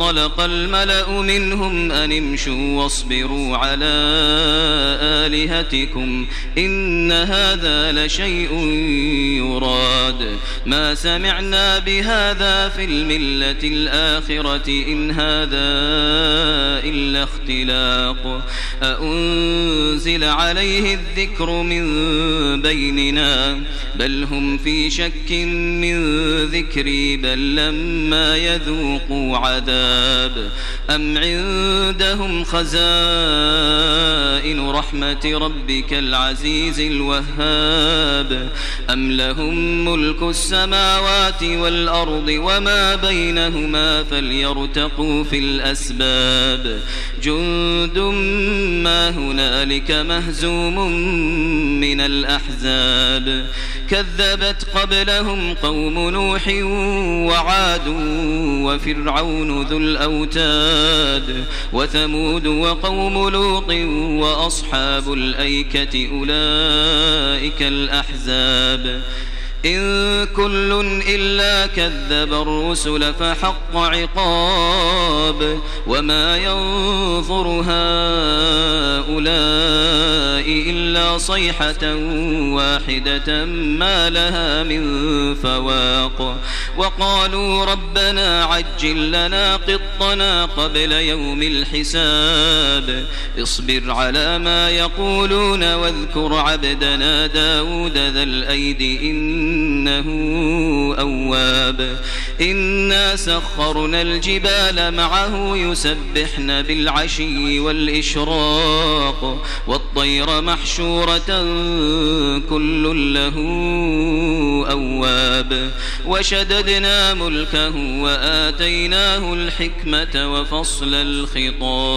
وانطلق الملأ منهم أن امشوا واصبروا على آلهتكم إن هذا لشيء يراد. ما سمعنا بهذا في الملة الآخرة إن هذا إلا اختلاق. أأنزل عليه الذكر من بيننا؟ بل هم في شك من ذكري بل لما يذوقوا عذاب أم عندهم خزائن رحمة ربك العزيز الوهاب؟ أم لهم ملك السماوات والأرض وما بينهما فليرتقوا في الأسباب. جند ما هنالك مهزوم من الأحزاب. كذبت قبلهم قوم نوح وعاد وفرعون ذو الأوتاد وثمود وقوم لوط وأصحاب الأيكة أولئك الأحزاب إن كل إلا كذب الرسل فحق عقاب وما ينظر هؤلاء إلا صيحة واحدة ما لها من فواق وقالوا ربنا عجل لنا قطنا قبل يوم الحساب اصبر على ما يقولون واذكر عبدنا داود ذا الأيد إنه أواب. إنا سخرنا الجبال معه يسبحن بالعشي والإشراق والطير محشورة كل له أواب. وشددنا ملكه وآتيناه الحكمة وفصل الخطاب.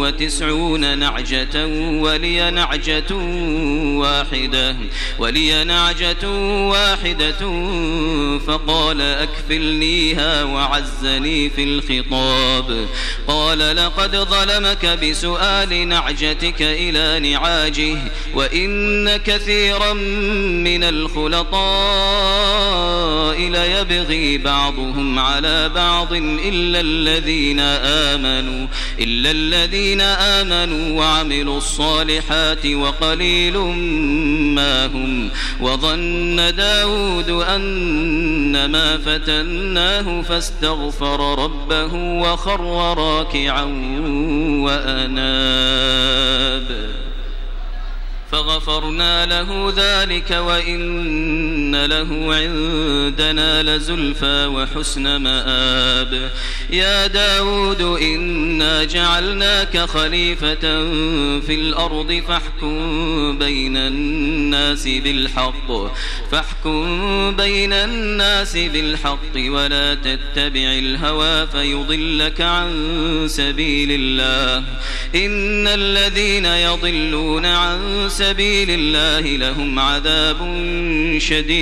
وتسعون نعجة ولي نعجة واحدة ولي نعجة واحدة فقال أكفلنيها وعزني في الخطاب. قال لقد ظلمك بسؤال نعجتك إلى نعاجه وإن كثيرا من الخلطاء ليبغي بعضهم على بعض إلا الذين آمنوا إلا الذين آمنوا وعملوا الصالحات وقليل ما هم وظن داود أنما فتناه فاستغفر ربه وخر راكعا وأناب فغفرنا له ذلك وإن له عندنا لزلفى وحسن مآب يا داود إنا جعلناك خليفة في الأرض فاحكم بين الناس بالحق فاحكم بين الناس بالحق ولا تتبع الهوى فيضلك عن سبيل الله إن الذين يضلون عن سبيل الله لهم عذاب شديد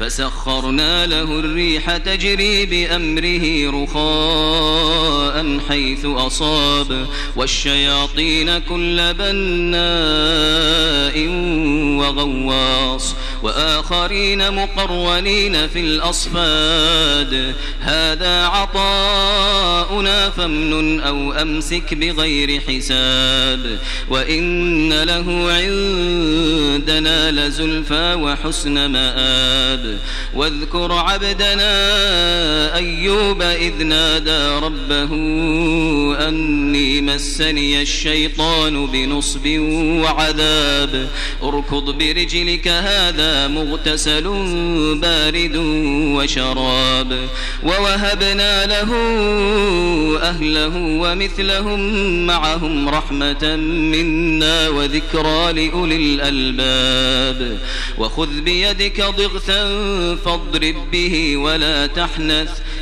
فسخرنا له الريح تجري بأمره رخاء حيث أصاب والشياطين كل بناء وغواص. وآخرين مقرونين في الأصفاد. هذا عطاؤنا فامنن أو أمسك بغير حساب. وإن له عندنا لزلفى وحسن مآب. واذكر عبدنا أيوب إذ نادى ربه أني مسني الشيطان بنصب وعذاب. اركض برجلك هذا مغتسل بارد وشراب ووهبنا له أهله ومثلهم معهم رحمة منا وذكرى لأولي الألباب وخذ بيدك ضغثا فاضرب به ولا تحنث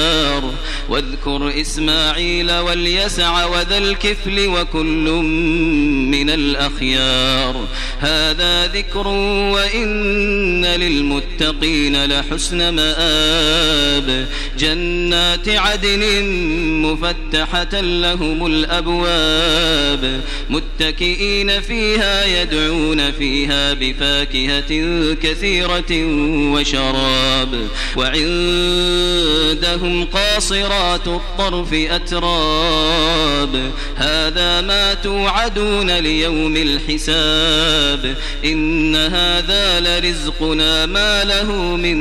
النار واذكر إسماعيل واليسع وذا الكفل وكل من الأخيار. هذا ذكر وإن للمتقين لحسن مآب. جنات عدن مفتحة لهم الأبواب. متكئين فيها يدعون فيها بفاكهة كثيرة وشراب. وعندهم قاصرات الطرف أتراب. هذا ما توعدون ليوم الحساب. إن هذا لرزقنا ما له من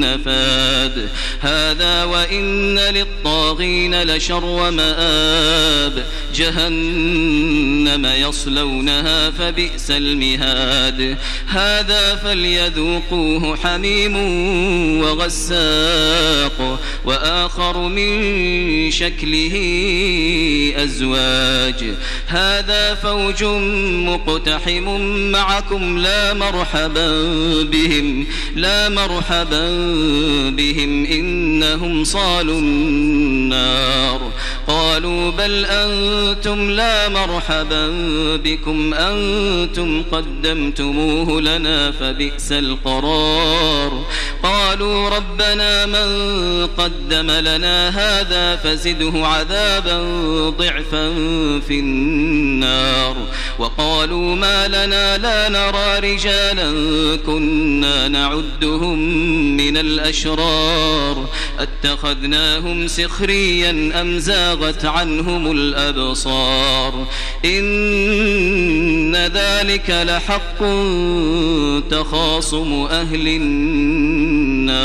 نفاد. هذا وإن للطاغين لشر مآب جهنم يصلونها فبئس المهاد. هذا فليذوقوه حميم وغساق. وآخر من شكله أزواج. هذا فوج مقتحم معكم لا مرحبا بهم لا مرحبا بهم إنهم صالوا النار. قالوا بل أنتم لا مرحبا بكم أنتم قدمتموه لنا فبئس القرار. قالوا ربنا من قدم لنا هذا فزده عذابا ضعفا في النار وقالوا ما لنا لا نرى رجالا كنا نعدهم من الأشرار أتخذناهم سخريا أم زاغت عنهم الأبصار إن ذلك لحق تخاصم أهل النار